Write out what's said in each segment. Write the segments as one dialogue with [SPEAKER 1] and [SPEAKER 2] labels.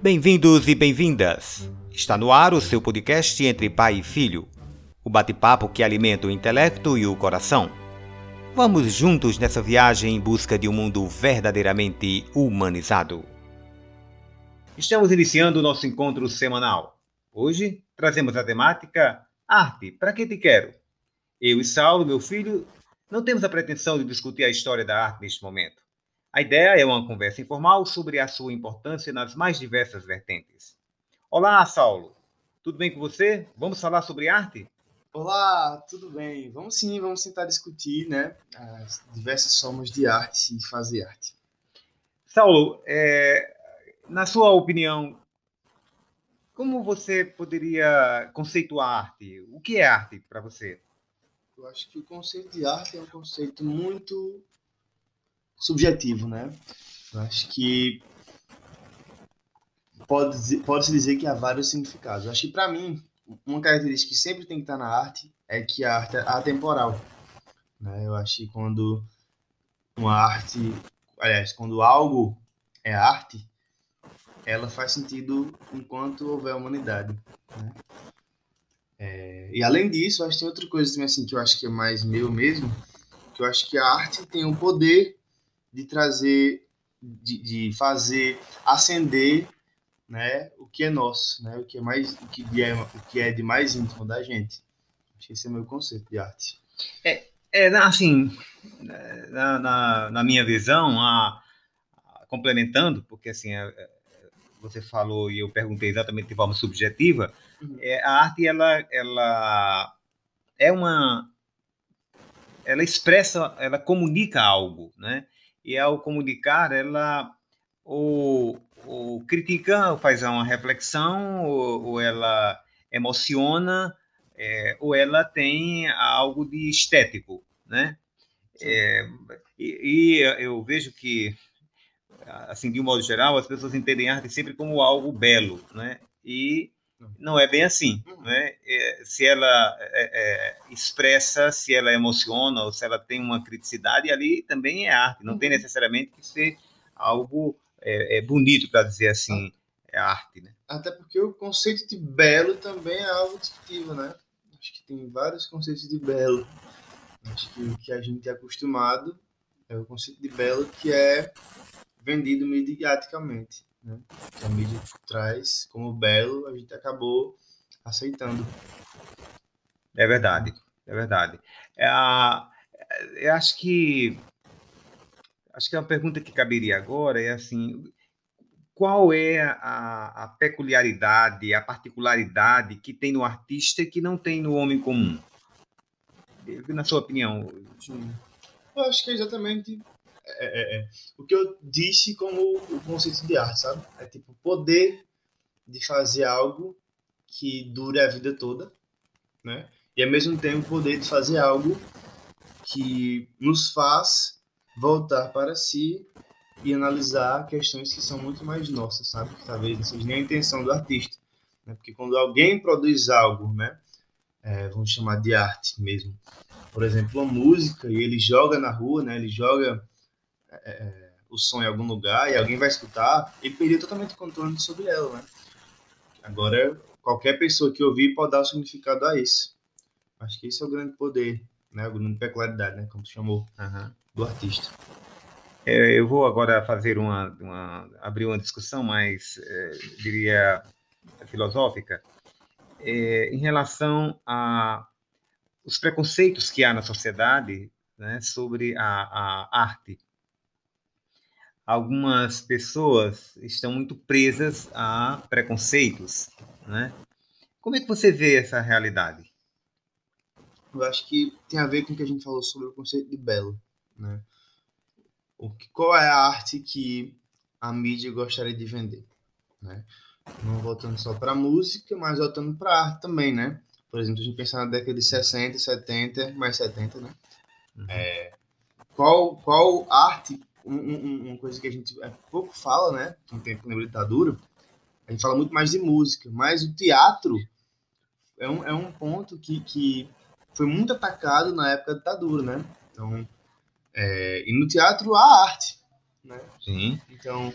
[SPEAKER 1] Bem-vindos e bem-vindas. Está no ar o seu podcast entre pai e filho. O bate-papo que alimenta o intelecto e o coração. Vamos juntos nessa viagem em busca de um mundo verdadeiramente humanizado. Estamos iniciando o nosso encontro semanal. Hoje trazemos a temática Arte, para que te quero? Eu e Saulo, meu filho, não temos a pretensão de discutir a história da arte neste momento. A ideia é uma conversa informal sobre a sua importância nas mais diversas vertentes. Olá, Saulo. Tudo bem com você? Vamos falar sobre arte?
[SPEAKER 2] Olá, tudo bem? Vamos sim, vamos tentar discutir, né, as diversas formas de arte e fazer arte.
[SPEAKER 1] Saulo, é, na sua opinião, como você poderia conceituar arte? O que é arte para você?
[SPEAKER 2] Eu acho que o conceito de arte é um conceito muito subjetivo, né? Eu acho que pode pode dizer que há vários significados. Eu acho que para mim uma característica que sempre tem que estar na arte é que a arte é atemporal. Né? Eu acho que quando uma arte, aliás, quando algo é arte, ela faz sentido enquanto houver humanidade. Né? É, e além disso, acho que tem outra coisa também assim que eu acho que é mais meu mesmo, que eu acho que a arte tem o poder de trazer, de, de fazer acender, né, o que é nosso, né, o que é mais, o que é, o que é de mais íntimo da gente. Esse é o meu conceito de arte.
[SPEAKER 1] É, é assim, na, na, na minha visão, a, a, complementando, porque assim, a, você falou e eu perguntei exatamente de forma subjetiva, uhum. é, a arte ela, ela é uma ela expressa, ela comunica algo, né? E ao comunicar ela ou, ou critica, ou faz uma reflexão, ou, ou ela emociona, é, ou ela tem algo de estético, né? É, e, e, eu vejo que, assim, de um modo geral, as pessoas entendem arte sempre como algo belo, né? E não é bem assim, uhum. né? É, se ela é, é, expressa, se ela emociona ou se ela tem uma criticidade, ali também é arte. Não uhum. tem necessariamente que ser algo é, é bonito para dizer assim, é arte, né?
[SPEAKER 2] Até porque o conceito de belo também é algo discutível, né? Acho que tem vários conceitos de belo. Acho que o que a gente é acostumado é o conceito de belo que é vendido mediaticamente né? que a mídia traz como belo, a gente acabou aceitando.
[SPEAKER 1] É verdade, é verdade. É a, eu acho que acho que é uma pergunta que caberia agora é assim, qual é a, a peculiaridade, a particularidade que tem no artista que não tem no homem comum? Na sua opinião?
[SPEAKER 2] Eu acho que é exatamente é, é, é, o que eu disse como o conceito de arte, sabe? É tipo poder de fazer algo que dure a vida toda, né? E ao mesmo tempo poder de fazer algo que nos faz voltar para si e analisar questões que são muito mais nossas, sabe? Que talvez não seja nem a intenção do artista, né? Porque quando alguém produz algo, né? É, vamos chamar de arte mesmo. Por exemplo, uma música e ele joga na rua, né? Ele joga é, é, o som em algum lugar e alguém vai escutar, ele perdeu totalmente o controle sobre ela, né? Agora, qualquer pessoa que ouvir pode dar o significado a isso. Acho que esse é o grande poder, né? A grande peculiaridade, né? Como tu chamou, uhum. do artista.
[SPEAKER 1] É, eu vou agora fazer uma, uma abrir uma discussão mais, é, diria, filosófica, é, em relação a os preconceitos que há na sociedade né, sobre a, a arte algumas pessoas estão muito presas a preconceitos, né? Como é que você vê essa realidade?
[SPEAKER 2] Eu acho que tem a ver com o que a gente falou sobre o conceito de belo, né? O que, qual é a arte que a mídia gostaria de vender, né? Não voltando só para música, mas voltando para arte também, né? Por exemplo, a gente pensar na década de 60, 70, mais 70, né? Uhum. É, qual, qual arte um, um, uma coisa que a gente é, pouco fala, né? No tempo da ditadura, a gente fala muito mais de música, mas o teatro é um, é um ponto que, que foi muito atacado na época da ditadura, né? Então, é, e no teatro há arte, né?
[SPEAKER 1] Sim.
[SPEAKER 2] Então,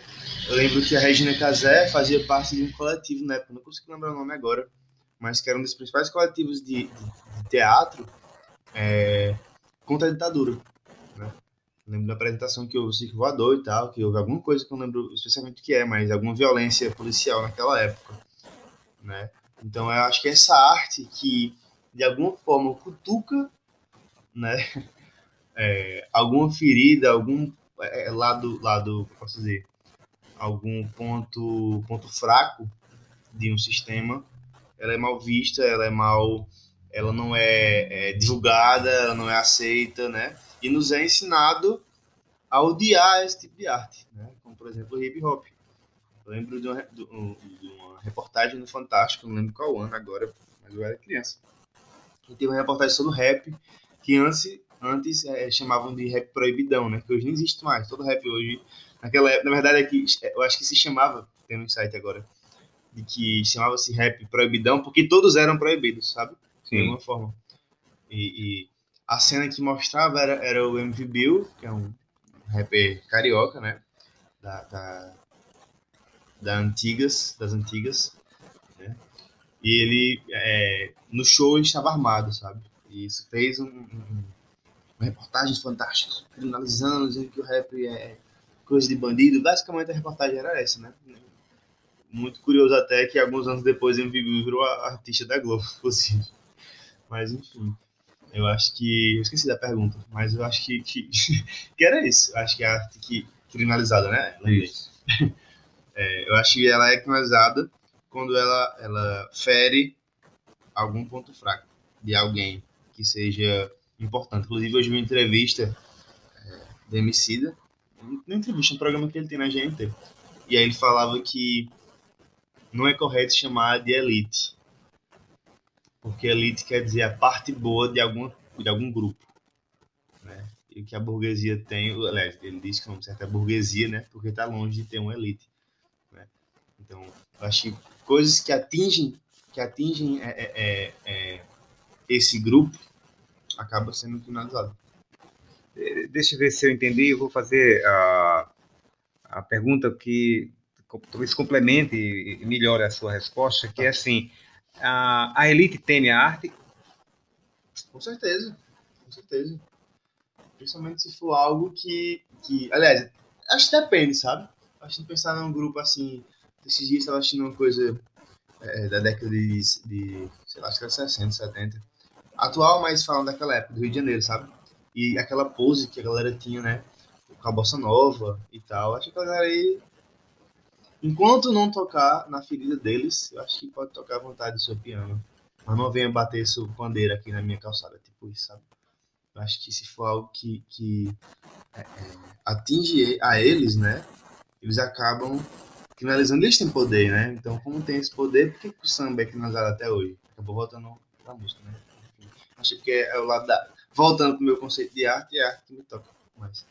[SPEAKER 2] eu lembro que a Regina Casé fazia parte de um coletivo na época, não consigo lembrar o nome agora, mas que era um dos principais coletivos de, de, de teatro é, contra a ditadura. Lembro da apresentação que houve Circo Voador e tal, que houve alguma coisa que eu não lembro especialmente o que é, mas alguma violência policial naquela época. Né? Então, eu acho que essa arte que, de alguma forma, cutuca né? É, alguma ferida, algum é, lado, lado, posso dizer, algum ponto, ponto fraco de um sistema, ela é mal vista, ela é mal, ela não é, é divulgada, ela não é aceita, né? E nos é ensinado a odiar esse tipo de arte, né? Como por exemplo o hip hop. Eu lembro de uma, de uma reportagem no Fantástico, não lembro qual ano agora, mas eu era criança. E teve uma reportagem sobre o rap que antes antes é, chamavam de rap proibidão, né? Que hoje não existe mais. Todo rap hoje, naquela época, na verdade é que eu acho que se chamava, tem um site agora, de que chamava-se rap proibidão porque todos eram proibidos, sabe? Sim. De alguma forma. E, e, a cena que mostrava era, era o MV Bill, que é um rapper carioca, né? Da, da, da antigas, das antigas, né? E ele, é, no show, ele estava armado, sabe? E isso fez um, um reportagens fantásticas, criminalizando, dizendo que o rap é coisa de bandido. Basicamente a reportagem era essa, né? Muito curioso até que alguns anos depois MVB virou a artista da Globo, possível. Mas enfim, eu acho que. Eu esqueci da pergunta, mas eu acho que, que, que era isso. Acho que é a arte que, criminalizada, né?
[SPEAKER 1] Isso.
[SPEAKER 2] É, eu acho que ela é criminalizada quando ela, ela fere algum ponto fraco de alguém que seja importante. Inclusive, hoje vi uma entrevista é, do Emicida, uma entrevista, um programa que ele tem na GNT. E aí ele falava que não é correto chamar de elite. Porque elite quer dizer a parte boa de, alguma, de algum grupo. Né? E que a burguesia tem, aliás, ele diz que o nome certo é burguesia, né? Porque está longe de ter uma elite. Né? Então, acho que coisas que atingem, que atingem é, é, é, é esse grupo acaba sendo finalizado.
[SPEAKER 1] É, deixa eu ver se eu entendi. Eu vou fazer a, a pergunta que talvez complemente e melhore a sua resposta, que é assim: a, a elite teme a arte?
[SPEAKER 2] Com certeza, com certeza. Principalmente se for algo que, que aliás, acho que depende, sabe? Acho que pensar num grupo assim, esses dias estava assistindo uma coisa é, da década de, de, sei lá, acho que era 60, 70 atual, mas falando daquela época, do Rio de Janeiro, sabe? E aquela pose que a galera tinha, né? Com a bossa nova e tal. Acho que a galera aí. Enquanto não tocar na ferida deles, eu acho que pode tocar à vontade do seu piano. Mas não venha bater sua bandeira aqui na minha calçada, tipo isso, sabe? Eu acho que se for algo que, que é, é, atinge a eles, né? Eles acabam finalizando. Eles têm poder, né? Então, como tem esse poder, por que, o samba é finalizado até hoje? Acabou voltando pra música, né? Acho que é, o lado da. Voltando pro meu conceito de arte, é a arte que me toca mais.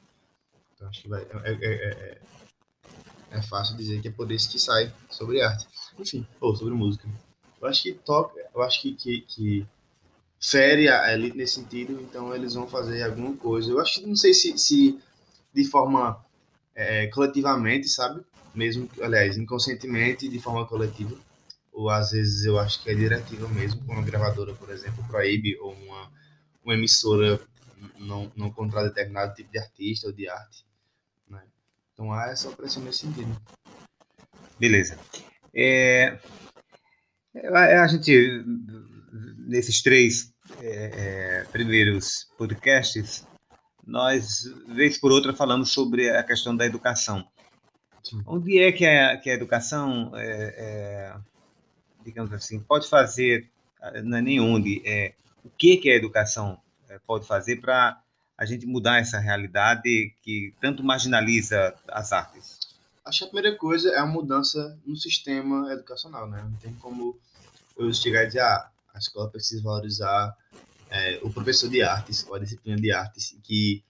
[SPEAKER 2] Então acho que vai. É, é, é, é fácil dizer que é por isso que sai sobre arte. Enfim, ou sobre música. Eu acho que toca, eu acho que, que, que fere a elite nesse sentido, então eles vão fazer alguma coisa. Eu acho que não sei se, se de forma é, coletivamente, sabe? Mesmo, aliás, inconscientemente, de forma coletiva ou às vezes eu acho que é diretiva mesmo, como uma gravadora, por exemplo, proíbe, ou uma, uma emissora não, não contra determinado tipo de artista ou de arte. Então há essa opressão nesse sentido.
[SPEAKER 1] Beleza. É, é a gente, nesses três é, é, primeiros podcasts, nós, vez por outra, falamos sobre a questão da educação. Sim. Onde é que a, que a educação é, é digamos assim, pode fazer, não é nem onde, é, o que, que a educação é, pode fazer para a gente mudar essa realidade que tanto marginaliza as artes?
[SPEAKER 2] Acho que a primeira coisa é a mudança no sistema educacional, né? Não tem como eu chegar e dizer, ah, a escola precisa valorizar é, o professor de artes ou a disciplina de artes, que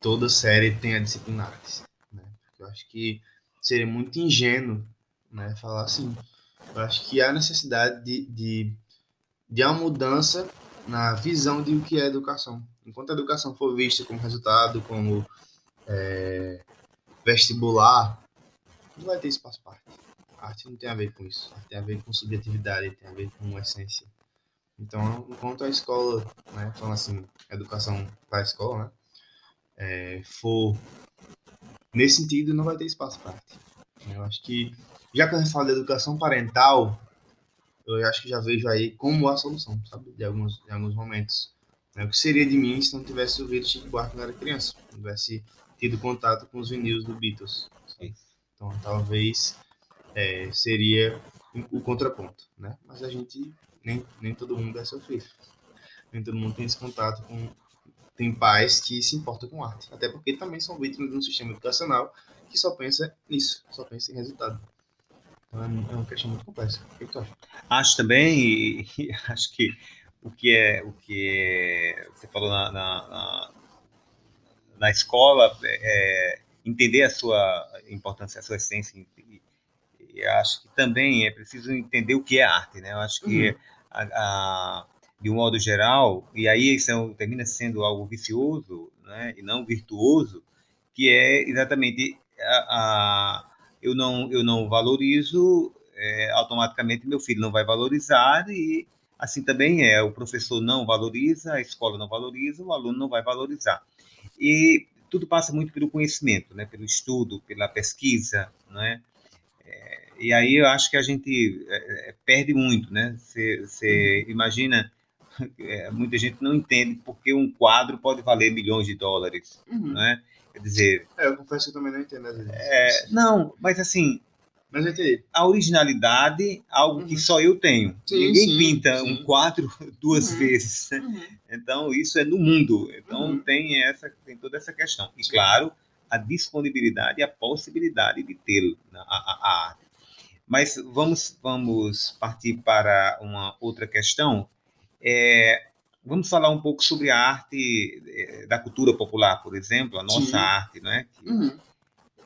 [SPEAKER 2] toda série tem a disciplina artes. Né? Eu acho que seria muito ingênuo né, falar assim, eu acho que há necessidade de, de, de uma mudança na visão de o que é educação. Enquanto a educação for vista como resultado, como é, vestibular, não vai ter espaço para arte. A arte não tem a ver com isso. A arte tem a ver com subjetividade, tem a ver com essência. Então, enquanto a escola, né, falando assim, educação para a escola, né, é, for nesse sentido, não vai ter espaço para arte. Eu acho que, já que a gente fala de educação parental, eu acho que já vejo aí como a solução, sabe? De alguns, de alguns momentos. Né? O que seria de mim se não tivesse ouvido Chico Buarque quando era criança? Não tivesse tido contato com os vinis do Beatles. Sabe? Então, talvez é, seria o contraponto, né? Mas a gente, nem, nem todo mundo é seu filho. Nem todo mundo tem esse contato com... Tem pais que se importam com arte. Até porque também são vítimas de um sistema educacional que só pensa nisso, só pensa em resultado. Então é, é uma questão muito complexa. O que, tu acha?
[SPEAKER 1] Acho também, e, e, acho que o que é o que é, você falou na, na, na, na escola é, entender a sua importância, a sua essência. E, e, acho que também é preciso entender o que é arte, né? Eu acho que uhum. a, a, de um modo geral, e aí isso termina sendo algo vicioso, né? E não virtuoso, que é exatamente a, eu não eu não valorizo, é, automaticamente meu filho não vai valorizar e assim também é o professor não valoriza, a escola não valoriza, o aluno não vai valorizar e tudo passa muito pelo conhecimento, né, pelo estudo, pela pesquisa, né? É, e aí eu acho que a gente é, é perde muito, né? Você imagina é, muita gente não entende porque um quadro pode valer milhões de dólares, uhum. né? Quer dizer.
[SPEAKER 2] É, eu confesso que eu também não entendo às vezes.
[SPEAKER 1] É, não, mas assim.
[SPEAKER 2] Mas eu entendi.
[SPEAKER 1] A originalidade, algo uhum. que só eu tenho. Sim, Ninguém sim, pinta sim. um quadro duas uhum. vezes. Uhum. Então, isso é no mundo. Então, uhum. tem, essa, tem toda essa questão. E, claro, a disponibilidade e a possibilidade de tê-lo, a, arte. Mas vamos, vamos partir para uma outra questão. É, Vamos falar um pouco sobre a arte eh, da cultura popular, por exemplo, a nossa arte, né?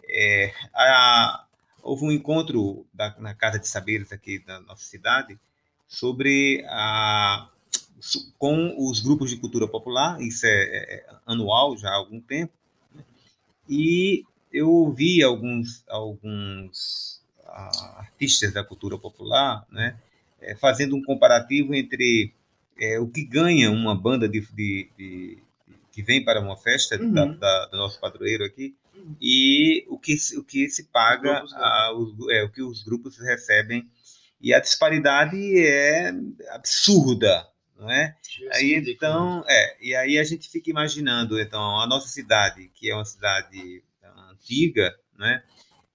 [SPEAKER 1] É, a, houve um encontro da, na Casa de Saberes aqui da nossa cidade sobre a, com os grupos de cultura popular, isso é, é, é anual já há algum tempo, né? e eu ouvi alguns, alguns uh, artistas da cultura popular né, é, fazendo um comparativo entre é, o que ganha uma banda de, de, de, que vem para uma festa uhum. da, da, do nosso padroeiro aqui uhum. e o que, o que se paga, a, os, é, o que os grupos recebem. E a disparidade é absurda, não é? Aí, então, é, e aí a gente fica imaginando, então, a nossa cidade, que é uma cidade antiga, né?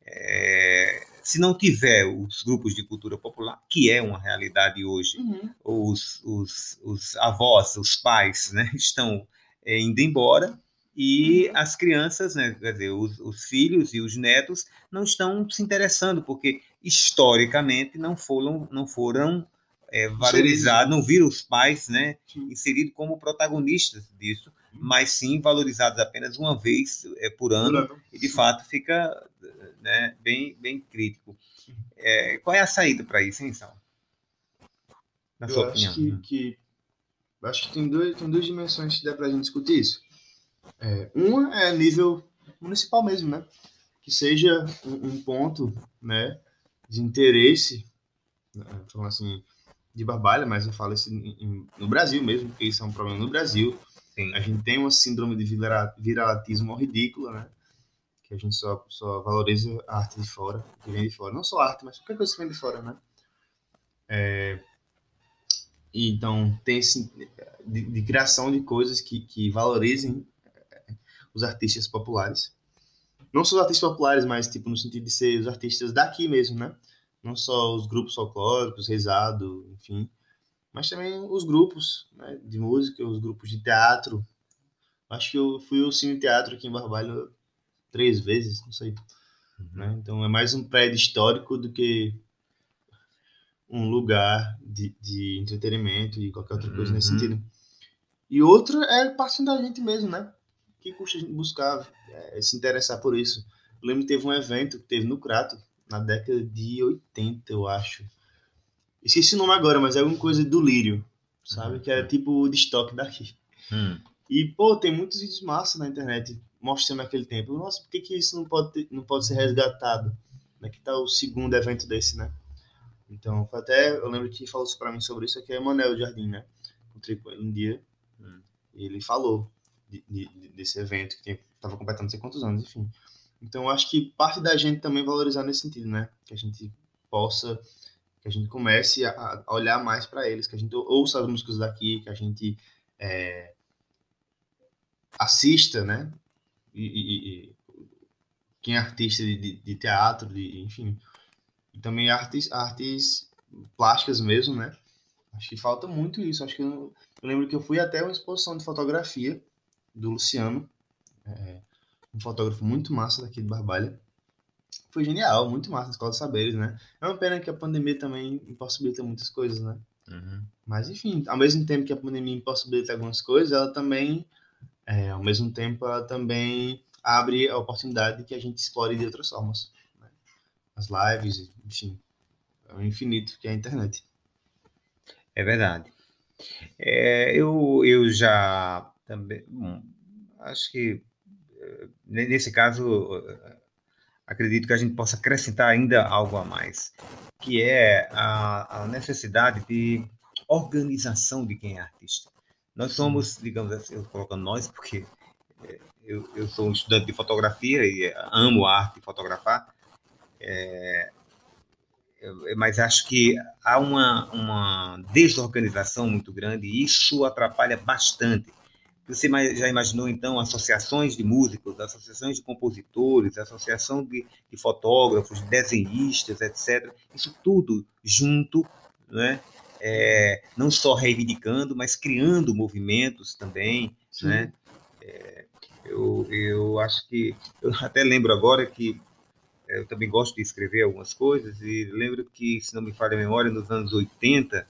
[SPEAKER 1] É, se não tiver os grupos de cultura popular, que é uma realidade hoje, uhum. os, os, os, avós, os pais, né, estão é, indo embora e uhum. as crianças, né, quer dizer, os, os, filhos e os netos não estão se interessando, porque historicamente não foram, não foram é, valorizados, não viram os pais né, inseridos como protagonistas disso, uhum. mas sim valorizados apenas uma vez é, por ano, e de fato fica né, bem, bem crítico. É, qual é a saída para isso, hein, Sal?
[SPEAKER 2] Na eu sua acho opinião. Que, que, eu acho que tem, dois, tem duas dimensões que dá para a gente discutir isso. É, uma é nível municipal mesmo, né? Que seja um, um ponto né, de interesse, né, falando assim, de Barbalha, mas eu falo isso em, em, no Brasil mesmo, porque isso é um problema no Brasil. Sim. A gente tem uma síndrome de viralatismo ridícula, né? que a gente só, só valoriza a arte de fora, que vem de fora. Não só arte, mas qualquer coisa que vem de fora, né? É, então, tem esse de, de, criação de coisas que, que valorizem os artistas populares. Não só os artistas populares, mas tipo no sentido de ser os artistas daqui mesmo, né? Não só os grupos folclóricos, rezado, enfim, mas também os grupos né, de música, os grupos de teatro. Acho que eu fui ao Cine Teatro aqui em Barbalho três vezes, não sei. Uhum. Né? Então é mais um prédio histórico do que um lugar de, de entretenimento e qualquer outra coisa uhum. nesse sentido. E outra é parte da gente mesmo, né? Que custa a gente buscar é, se interessar por isso. Eu lembro que teve um evento que teve no Crato, na década de 80, eu acho. Esqueci o nome agora, mas é alguma coisa do Lírio, sabe? Uhum. Que era tipo o de estoque daqui. Uhum. E, pô, tem muitos vídeos massa na internet mostrando naquele tempo. Nossa, por que, que isso não pode, ter, não pode ser resgatado? Como é que tá o segundo evento desse, né? Então, até, eu lembro que falou para mim sobre isso aqui é Emanuel Jardim, né? Encontrei com ele um dia hum. e ele falou de, de, desse evento que estava completando não sei quantos anos, enfim. Então, acho que parte da gente também valorizar nesse sentido, né? Que a gente possa, que a gente comece a, a olhar mais para eles, que a gente ouça as músicas daqui, que a gente é, assista, né? E, e, e, quem é artista de, de, de teatro, de, enfim, e também artes, artes plásticas mesmo, né? Acho que falta muito isso. Acho que eu, eu lembro que eu fui até uma exposição de fotografia do Luciano, é, um fotógrafo muito massa daqui de Barbalha. Foi genial, muito massa Escola de Saberes, né? É uma pena que a pandemia também impossibilita muitas coisas, né? Uhum. Mas, enfim, ao mesmo tempo que a pandemia impossibilita algumas coisas, ela também, é, ao mesmo tempo, ela também abre a oportunidade que a gente explore de outras formas as lives, enfim, é o infinito que é a internet.
[SPEAKER 1] É verdade. É, eu, eu já também, bom, acho que eh, nesse caso eh, acredito que a gente possa acrescentar ainda algo a mais, que é a, a necessidade de organização de quem é artista. Nós somos, digamos assim, eu colocando nós porque eh, eu, eu sou um estudante de fotografia e amo a arte de fotografar, é, mas acho que há uma, uma desorganização muito grande e isso atrapalha bastante. Você já imaginou, então, associações de músicos, associações de compositores, associação de, de fotógrafos, de desenhistas, etc. Isso tudo junto, né? É, não só reivindicando, mas criando movimentos também. Né? É, eu, eu acho que. Eu até lembro agora que eu também gosto de escrever algumas coisas e lembro que, se não me falha a memória, nos anos 80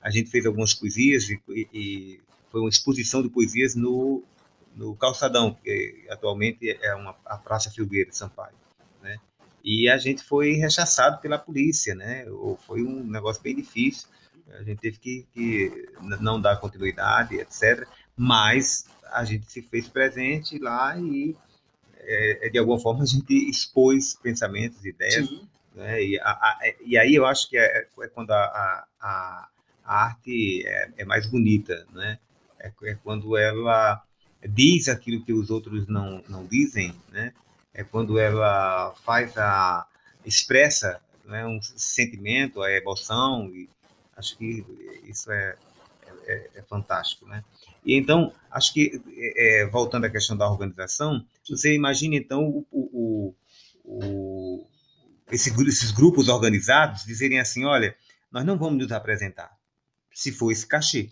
[SPEAKER 1] a gente fez algumas poesias e, e foi uma exposição de poesias no, no Calçadão, que atualmente é uma, a Praça Filgueira de Sampaio, né? E a gente foi rechaçado pela polícia, né? Foi um negócio bem difícil, a gente teve que, que não dar continuidade, etc. Mas a gente se fez presente lá e é, é, de alguma forma a gente expôs pensamentos, ideias, né? e, a, a, e, aí eu acho que é, é quando a, a, arte é, é, mais bonita, né? É, é, quando ela diz aquilo que os outros não, não dizem, né? É quando ela faz a expressa né, um sentimento, a emoção e acho que isso é, é, é fantástico, né? E então, acho que, é, é, voltando à questão da organização, você imagina, então, o, o, o, esse, esses grupos organizados dizerem assim, olha, nós não vamos nos apresentar, se for esse cachê.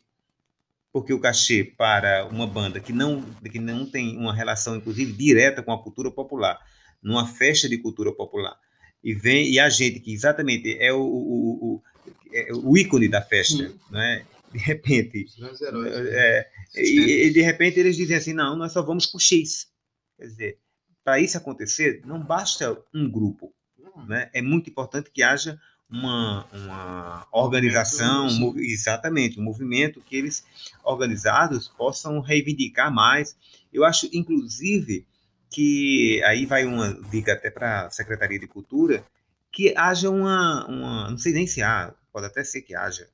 [SPEAKER 1] Porque o cachê para uma banda que não, que não tem uma relação, inclusive, direta com a cultura popular, numa festa de cultura popular, e vem e a gente que exatamente é o, o, o, é o ícone da festa, né? de repente. Heróis, né? é, e, e, de repente eles dizem assim: não, nós só vamos por X. Quer dizer, para isso acontecer, não basta um grupo. Né? É muito importante que haja uma, uma organização, um, exatamente, um movimento que eles, organizados, possam reivindicar mais. Eu acho, inclusive, que aí vai uma dica até para a Secretaria de Cultura, que haja uma, uma, não sei nem se há, pode até ser que haja,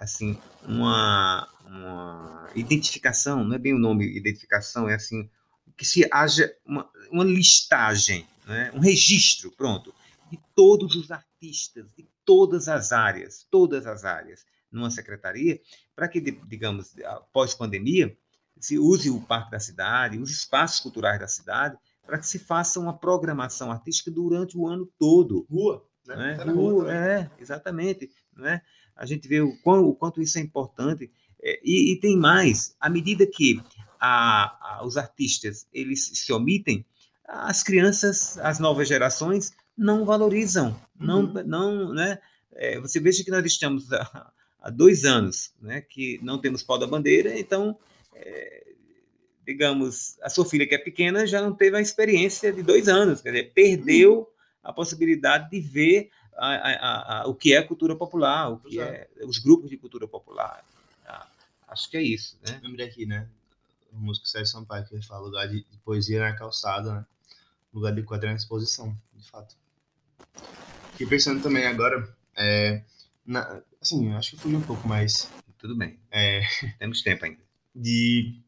[SPEAKER 1] assim, uma, uma identificação, não é bem o nome identificação, é assim, que se haja uma, uma listagem, né? um registro, pronto, de todos os artistas, de todas as áreas, todas as áreas, numa secretaria, para que, digamos, pós-pandemia, se use o Parque da Cidade, os espaços culturais da cidade, para que se faça uma programação artística durante o ano todo.
[SPEAKER 2] Rua,
[SPEAKER 1] né? né? Tá rua, é, exatamente. Né? a gente vê o, quão, o quanto isso é importante. É, e, e, tem mais, à medida que a, a, os artistas eles se omitem, as crianças, as novas gerações não valorizam, não, uhum. não, né? É, você veja que nós estamos há, há, dois anos, né, que não temos pau da bandeira, então, é, digamos, a sua filha que é pequena já não teve a experiência de dois anos, quer dizer, perdeu uhum. a possibilidade de ver a, a, a, o que é cultura popular, o que é os grupos de cultura popular. Ah, acho que é isso, né?
[SPEAKER 2] Lembrei aqui, né? a música Sérgio Sampaio, que fala lugar de, de poesia na calçada, né? Lugar de quadro na exposição, de fato. Fiquei pensando também agora, é, na, assim, acho que fui um pouco mais.
[SPEAKER 1] Tudo bem.
[SPEAKER 2] É,
[SPEAKER 1] Temos tempo ainda.
[SPEAKER 2] de,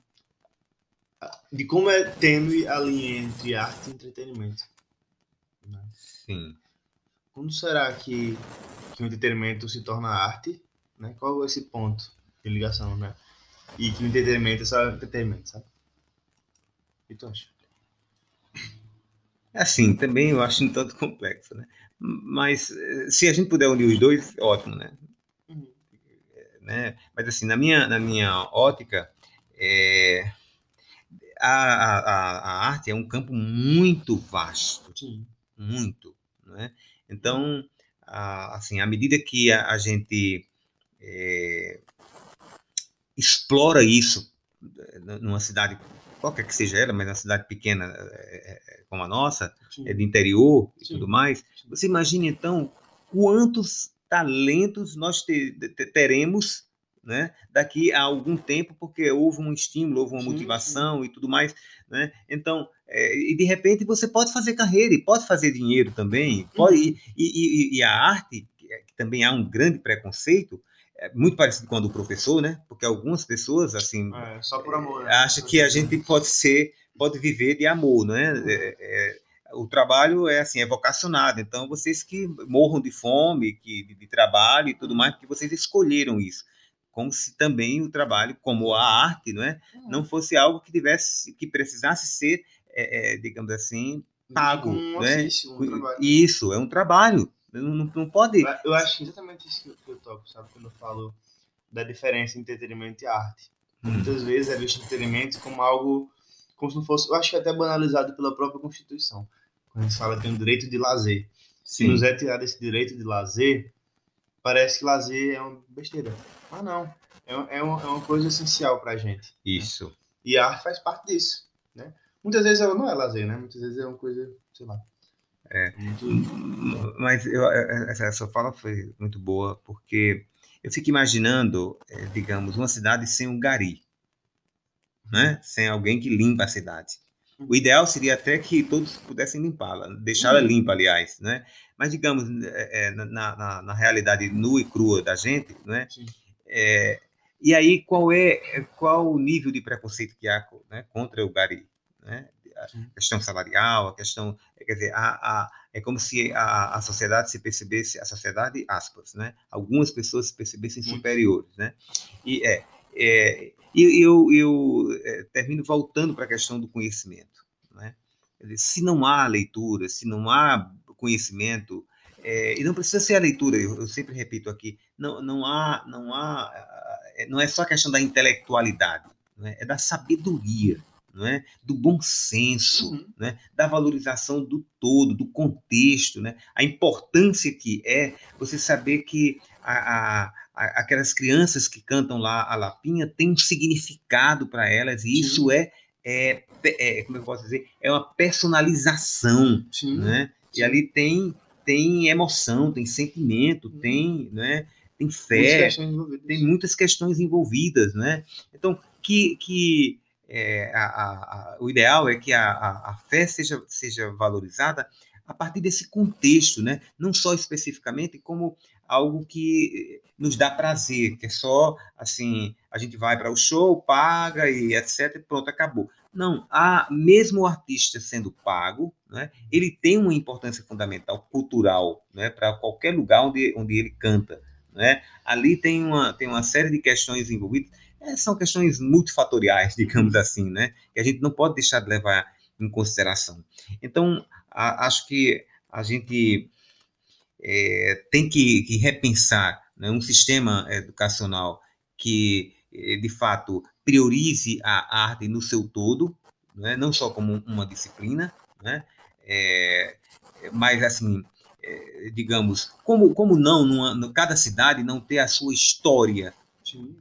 [SPEAKER 2] de como é tênue a linha entre arte e entretenimento.
[SPEAKER 1] Sim.
[SPEAKER 2] Quando será que, que o entretenimento se torna arte? Né? Qual é esse ponto de ligação, né? E que o entretenimento é só entretenimento, sabe? O que tu acha?
[SPEAKER 1] Assim, também eu acho um tanto complexo, né? Mas eh, se a gente puder unir os dois, ótimo, né? né? Mas assim, na minha, na minha ótica, é, a, a, a- a arte é um campo muito vasto,
[SPEAKER 2] Sim.
[SPEAKER 1] muito, né? Então, a- assim, à medida que a, a gente é, explora isso eh, numa cidade, qualquer que seja ela, mas uma cidade pequena eh, eh, como a nossa,
[SPEAKER 2] Sim.
[SPEAKER 1] é de interior e
[SPEAKER 2] Sim.
[SPEAKER 1] tudo mais, você imagina então quantos talentos nós te- te- teremos né, daqui a algum tempo, porque houve um estímulo, houve uma
[SPEAKER 2] Sim,
[SPEAKER 1] motivação e tudo mais. Né? Então, é, e de repente você pode fazer carreira e pode fazer dinheiro também. Pode,
[SPEAKER 2] Uhum.
[SPEAKER 1] e, e- e- a arte, que é- que também há um grande preconceito, é muito parecido com a do professor, né? porque algumas pessoas assim
[SPEAKER 2] É, só por amor. né?
[SPEAKER 1] acha que a gente pode ser, pode viver de amor, né? É, é, o trabalho é assim, é vocacionado. Então, vocês que morram de fome, que de, de trabalho e tudo mais, porque vocês escolheram isso. Como se também o trabalho, como a arte, não é? Não fosse algo que tivesse, que precisasse ser, é, é, digamos assim, pago,
[SPEAKER 2] Um
[SPEAKER 1] né?
[SPEAKER 2] ofício, um trabalho.
[SPEAKER 1] Isso, é um trabalho. Não, não, pode.
[SPEAKER 2] Eu acho exatamente isso que eu- que eu toco, sabe? Quando eu falo da diferença entre entretenimento e arte. Muitas vezes é visto entretenimento como algo, como se não fosse, eu acho que é até banalizado pela própria Constituição. Quando a gente fala que tem o direito de lazer. Se nos é tirado esse direito de lazer, parece que lazer é uma besteira. Mas não, é, uma- é, uma, é uma coisa essencial pra gente.
[SPEAKER 1] isso.
[SPEAKER 2] E a arte faz parte disso, né? Muitas vezes ela não é lazer, né? Muitas vezes é uma coisa, sei lá.
[SPEAKER 1] É. Mas eu, essa, essa fala foi muito boa, porque eu fico imaginando, eh, digamos, uma cidade sem um gari, né? sem alguém que limpa a cidade. O ideal seria até que todos pudessem limpá-la, deixá-la
[SPEAKER 2] Uhum.
[SPEAKER 1] limpa, aliás, né? Mas, digamos, eh, na, na, na realidade nua e crua da gente, né? É, e aí, qual é qual o nível de preconceito que há né, contra o gari? Né? A questão salarial, a questão, quer dizer, a, a, é como se a, a sociedade se percebesse, a sociedade, aspas, né? Algumas pessoas se percebessem superiores, né? E é, é e eu, eu é, termino voltando para a questão do conhecimento, né? Dizer, se não há leitura, se não há conhecimento, é, e não precisa ser a leitura, eu, eu sempre repito aqui, não, não há, não há, é, não é só a questão da intelectualidade, né? é da sabedoria, não é? do bom senso,
[SPEAKER 2] Uhum.
[SPEAKER 1] né? da valorização do todo, do contexto, né? a importância que é você saber que a, a, a- aquelas crianças que cantam lá a Lapinha têm um significado para elas, e isso é, é, é, como eu posso dizer, é uma personalização,
[SPEAKER 2] Sim.
[SPEAKER 1] né? E
[SPEAKER 2] Sim.
[SPEAKER 1] ali tem, tem emoção, tem sentimento,
[SPEAKER 2] Uhum.
[SPEAKER 1] tem, né? tem
[SPEAKER 2] Muitas
[SPEAKER 1] fé,
[SPEAKER 2] envolvidas.
[SPEAKER 1] tem muitas questões envolvidas, né? Então, que, que é, a- a- a- o ideal é que a, a- a fé seja, seja valorizada a partir desse contexto, né? Não só especificamente como algo que nos dá prazer, que é só assim, a gente vai para o show, paga e etc, e pronto, acabou. Não, há, mesmo o artista sendo pago, né, ele tem uma importância fundamental, cultural, né, para qualquer lugar onde, onde ele canta. Né? Ali tem uma, tem uma série de questões envolvidas, é, são questões multifatoriais, digamos assim, né? que a gente não pode deixar de levar em consideração. Então, a, acho que a gente é, tem que, que repensar né, um sistema educacional que, eh, de fato, priorize a arte no seu todo, né? não só como uma disciplina, né? É, mas, assim, é, digamos, como, como não, numa, cada cidade não ter a sua história,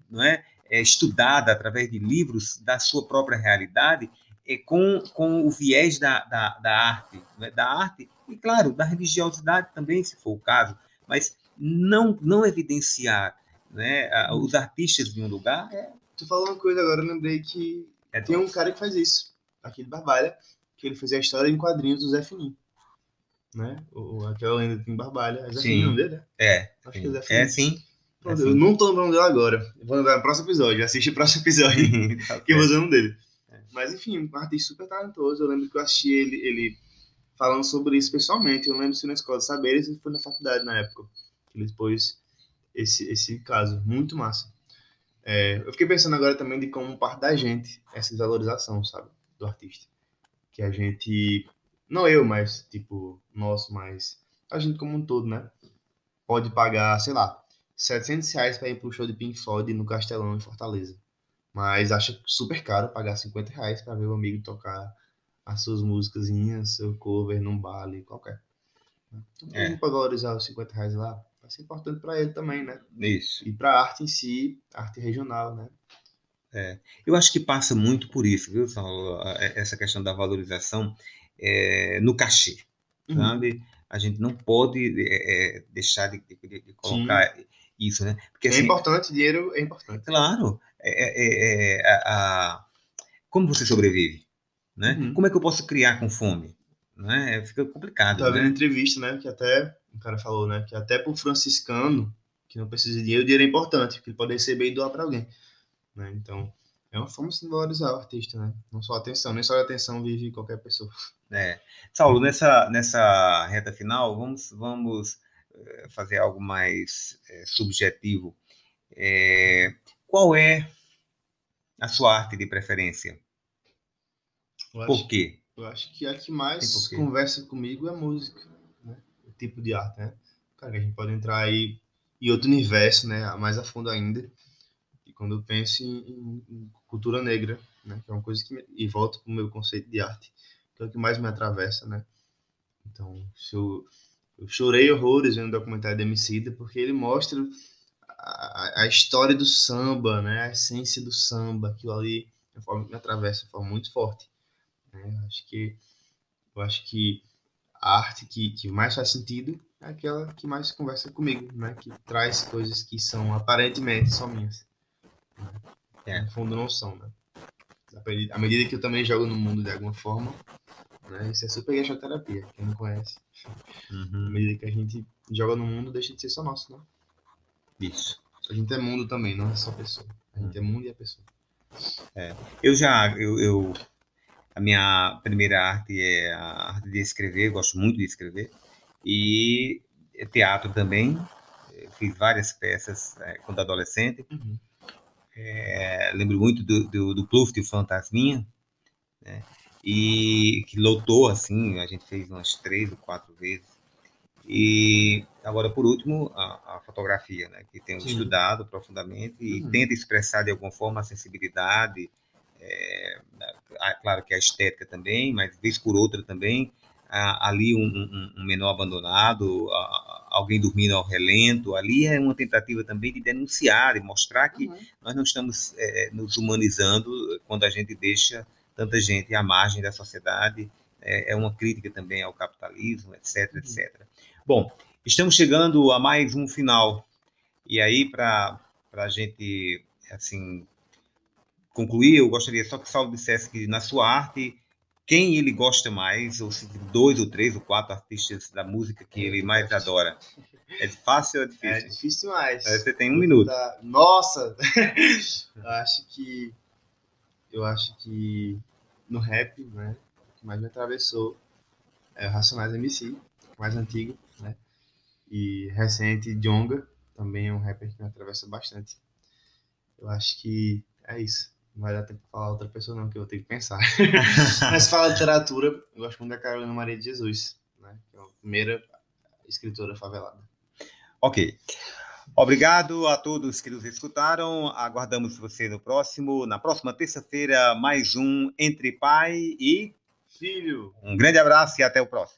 [SPEAKER 1] não é? É? estudada através de livros da sua própria realidade, é, com, com o viés da, da, da arte, é? da arte e, claro, da religiosidade também, se for o caso, mas não, não evidenciar né, os artistas de um lugar. É...
[SPEAKER 2] Tu falou uma coisa agora, eu lembrei que
[SPEAKER 1] É
[SPEAKER 2] Tem um cara que faz isso, aqui de Barbalha, que ele fazia a história em quadrinhos do Zé Fininho. Né? O, aquela lenda que tem em Barbalha. É Zé
[SPEAKER 1] Sim.
[SPEAKER 2] Fininho nome dele, né?
[SPEAKER 1] É,
[SPEAKER 2] Acho que
[SPEAKER 1] sim.
[SPEAKER 2] ele é
[SPEAKER 1] é
[SPEAKER 2] feliz.
[SPEAKER 1] sim.
[SPEAKER 2] Pronto,
[SPEAKER 1] É
[SPEAKER 2] eu
[SPEAKER 1] sim.
[SPEAKER 2] não tô lembrando dele agora. Eu vou lembrar no próximo episódio. Assiste o próximo episódio.
[SPEAKER 1] Tá
[SPEAKER 2] que eu vou
[SPEAKER 1] certo.
[SPEAKER 2] usar o nome dele.
[SPEAKER 1] É.
[SPEAKER 2] Mas enfim, um artista super talentoso. Eu lembro que eu assisti ele, ele falando sobre isso pessoalmente. Eu lembro se na escola de saberes ou foi na faculdade na época. Que ele expôs esse, esse caso. Muito massa. É, eu fiquei pensando agora também de como parte da gente essa desvalorização, sabe? Do artista. Que a gente. Não eu, mas tipo, nosso, mas a gente como um todo, né? Pode pagar, sei lá, 700 reais pra ir pro show de Pink Floyd no Castelão em Fortaleza. Mas acha super caro pagar 50 reais pra ver o amigo tocar as suas músicas, seu cover num baile qualquer. Então,
[SPEAKER 1] É.
[SPEAKER 2] é. pode valorizar os 50 reais lá. Vai ser importante pra ele também, né?
[SPEAKER 1] Isso.
[SPEAKER 2] E pra arte em si, arte regional, né?
[SPEAKER 1] Eu acho que passa muito por isso, viu, Saulo? A- Essa questão da valorização é, no cachê,
[SPEAKER 2] Uhum.
[SPEAKER 1] sabe? A gente não pode é, é, deixar de, de- de colocar isso, né? Porque
[SPEAKER 2] É
[SPEAKER 1] assim,
[SPEAKER 2] importante, dinheiro é importante.
[SPEAKER 1] claro, é, é- é- a- a- como você sobrevive, né?
[SPEAKER 2] Uhum.
[SPEAKER 1] Como é que eu posso criar com fome? Né? Fica complicado,
[SPEAKER 2] Tava vendo
[SPEAKER 1] né?
[SPEAKER 2] entrevista, né? Que até o cara falou, né? Que até pro franciscano, que não precisa de dinheiro, o dinheiro é importante, porque ele pode receber e doar pra alguém. Né? Então, é uma forma de valorizar o artista, né? Não só a atenção, nem só a atenção vive qualquer pessoa.
[SPEAKER 1] É. Saulo, nessa, nessa reta final, vamos, vamos fazer algo mais eh, subjetivo. Eh, qual é a sua arte de preferência?
[SPEAKER 2] Eu
[SPEAKER 1] Por quê?
[SPEAKER 2] eu acho que a que mais conversa comigo é a música, né? O tipo de arte, né? Cara, a gente pode entrar aí em outro universo, né? Mais a fundo ainda. E quando eu penso em, em- cultura negra, né? Que é uma coisa que... Me, e volto pro meu conceito de arte, que é o que mais me atravessa, né? Então, se eu, eu chorei horrores vendo o documentário de Emicida, porque ele mostra a, a história do samba, né? A essência do samba, aquilo ali, me atravessa de forma muito forte. Né? Acho que eu acho que a arte que, que mais faz sentido é aquela que mais conversa comigo, né? Que traz coisas que são aparentemente só minhas. né?
[SPEAKER 1] É.
[SPEAKER 2] No fundo não são, né? À medida que eu também jogo no mundo de alguma forma, né? Isso é super gastroterapia, quem não conhece. À
[SPEAKER 1] Uhum.
[SPEAKER 2] medida que a gente joga no mundo, deixa de ser só nosso, né?
[SPEAKER 1] Isso.
[SPEAKER 2] A gente é mundo também, não é só pessoa. A gente é mundo e a pessoa.
[SPEAKER 1] Eu já, eu, eu- a minha primeira arte é a arte de escrever, gosto muito de escrever. E teatro também, eu fiz várias peças eh, quando adolescente.
[SPEAKER 2] Uhum.
[SPEAKER 1] É, lembro muito do, do, do Pluft e o Fantasminha, né? E que lotou, assim, a gente fez umas três ou quatro vezes. E agora, por último, a, a fotografia, né? Que tenho
[SPEAKER 2] Sim.
[SPEAKER 1] estudado profundamente e
[SPEAKER 2] Uhum.
[SPEAKER 1] tenta expressar de alguma forma a sensibilidade, é, a- claro que a estética também, mas vez por outra também, a- ali um, um- um menor abandonado, alguém dormindo ao relento, ali é uma tentativa também de denunciar, de mostrar que nós não estamos eh, nos humanizando quando a gente deixa tanta gente à margem da sociedade. É, é uma crítica também ao capitalismo, etc,
[SPEAKER 2] Uhum.
[SPEAKER 1] etc. Bom, estamos chegando a mais um final. E aí, para a gente, assim, concluir, eu gostaria só que o Saulo dissesse que na sua arte, quem ele gosta mais, ou se dois ou três ou quatro artistas da música que ele mais adora. É fácil ou é
[SPEAKER 2] É
[SPEAKER 1] difícil?
[SPEAKER 2] difícil demais.
[SPEAKER 1] Aí Você tem um minuto.
[SPEAKER 2] Nossa! eu acho que. Eu acho que no rap, né? O que mais me atravessou é o Racionais MC, mais antigo, né? E recente, Jonga, também é um rapper que me atravessa bastante. Eu acho que é isso. Não vai dar tempo pra falar outra pessoa, não, que eu vou ter que pensar. Mas fala literatura, eu gosto muito da Carolina Maria de Jesus, né? Que é a primeira escritora favelada.
[SPEAKER 1] Ok. Obrigado a todos que nos escutaram. Aguardamos você no próximo, na próxima terça-feira, mais um Entre Pai e
[SPEAKER 2] Filho!
[SPEAKER 1] um grande abraço e até o próximo.